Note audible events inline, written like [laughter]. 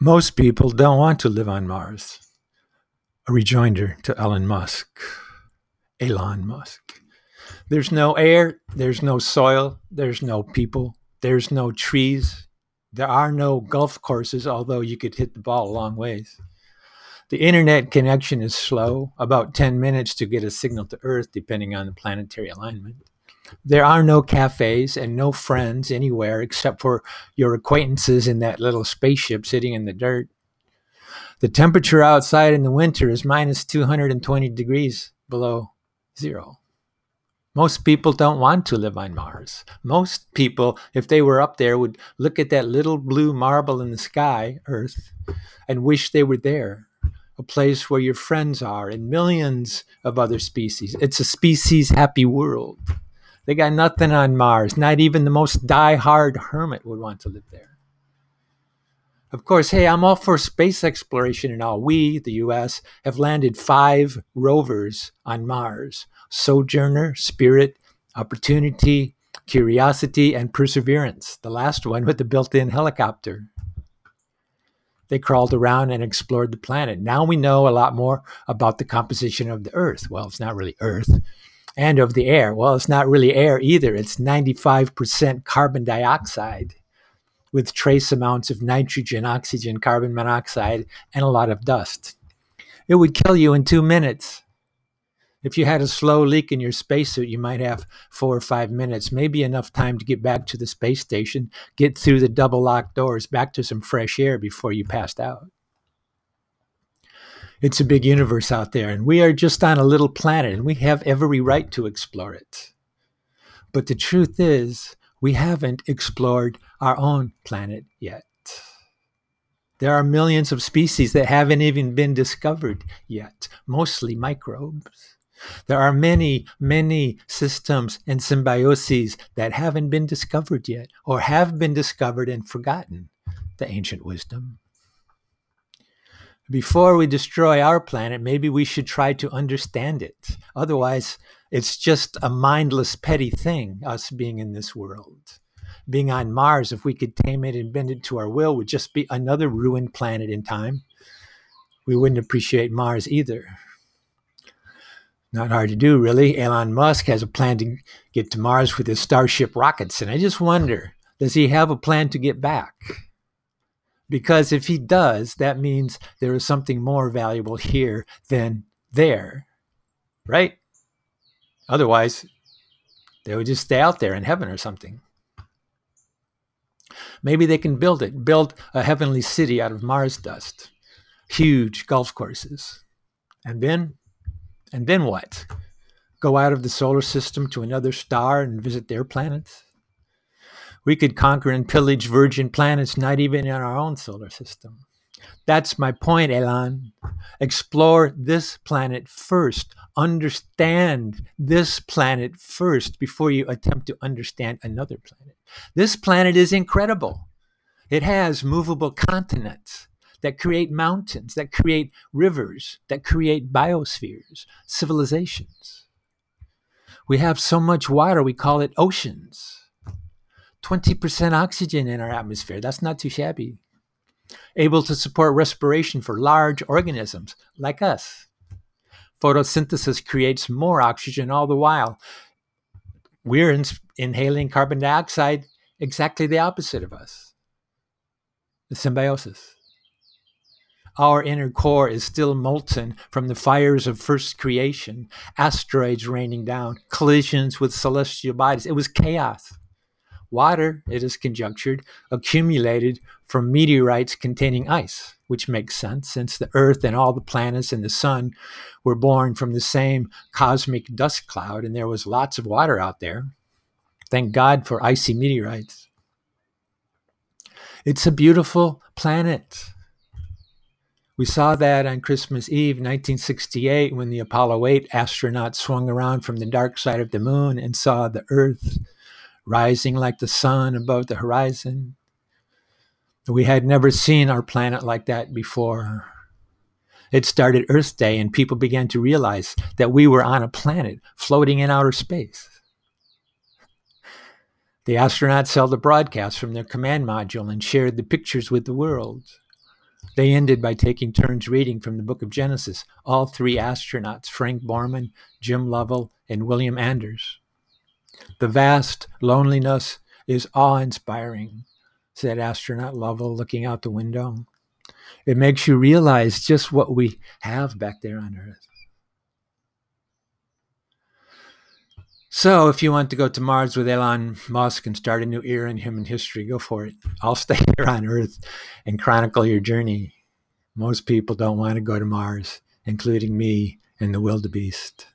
Most people don't want to live on Mars. A rejoinder to Elon Musk. Elon Musk. There's no air, there's no soil, there's no people, there's no trees, there are no golf courses, although you could hit the ball a long ways. The internet connection is slow, about 10 minutes to get a signal to Earth, depending on the planetary alignment. There are no cafes and no friends anywhere except for your acquaintances in that little spaceship sitting in the dirt. The temperature outside in the winter is minus 220 degrees below zero. Most people don't want to live on Mars. Most people, if they were up there, would look at that little blue marble in the sky, Earth, and wish they were there. A place where your friends are and millions of other species. It's a species happy world. They got nothing on Mars. Not even the most die-hard hermit would want to live there. Of course, hey, I'm all for space exploration and all. We, the US, have landed five rovers on Mars Sojourner, Spirit, Opportunity, Curiosity, and Perseverance, the last one with the built in helicopter. They crawled around and explored the planet. Now we know a lot more about the composition of the Earth. Well, it's not really Earth and of the air. Well, it's not really air either. It's 95% carbon dioxide with trace amounts of nitrogen, oxygen, carbon monoxide, and a lot of dust. It would kill you in two minutes. If you had a slow leak in your spacesuit, you might have four or five minutes, maybe enough time to get back to the space station, get through the double locked doors, back to some fresh air before you passed out. It's a big universe out there, and we are just on a little planet, and we have every right to explore it. But the truth is, we haven't explored our own planet yet. There are millions of species that haven't even been discovered yet, mostly microbes. There are many, many systems and symbioses that haven't been discovered yet, or have been discovered and forgotten. The ancient wisdom before we destroy our planet, maybe we should try to understand it. Otherwise, it's just a mindless, petty thing, us being in this world. Being on Mars, if we could tame it and bend it to our will, would just be another ruined planet in time. We wouldn't appreciate Mars either. Not hard to do, really. Elon Musk has a plan to get to Mars with his Starship rockets, and I just wonder does he have a plan to get back? Because if he does, that means there is something more valuable here than there, right? Otherwise, they would just stay out there in heaven or something. Maybe they can build it, build a heavenly city out of Mars dust, huge golf courses. And then, and then what? Go out of the solar system to another star and visit their planets? We could conquer and pillage virgin planets not even in our own solar system. That's my point, Elon. Explore this planet first. Understand this planet first before you attempt to understand another planet. This planet is incredible. It has movable continents that create mountains, that create rivers, that create biospheres, civilizations. We have so much water, we call it oceans. 20% oxygen in our atmosphere. That's not too shabby. Able to support respiration for large organisms like us. Photosynthesis creates more oxygen all the while. We're in, inhaling carbon dioxide, exactly the opposite of us. The symbiosis. Our inner core is still molten from the fires of first creation, asteroids raining down, collisions with celestial bodies. It was chaos. Water, it is conjectured, accumulated from meteorites containing ice, which makes sense since the Earth and all the planets and the Sun were born from the same cosmic dust cloud, and there was lots of water out there. Thank God for icy meteorites. It's a beautiful planet. We saw that on Christmas Eve, 1968, when the Apollo 8 astronauts swung around from the dark side of the moon and saw the Earth rising like the sun above the horizon. We had never seen our planet like that before. It started Earth Day, and people began to realize that we were on a planet floating in outer space. The astronauts held a broadcast from their command module and shared the pictures with the world. They ended by taking turns reading from the book of Genesis, all three astronauts, Frank Borman, Jim Lovell, and William Anders. The vast loneliness is awe inspiring, said astronaut Lovell, looking out the window. It makes you realize just what we have back there on Earth. So, if you want to go to Mars with Elon Musk and start a new era in human history, go for it. I'll [laughs] stay here on Earth and chronicle your journey. Most people don't want to go to Mars, including me and the wildebeest.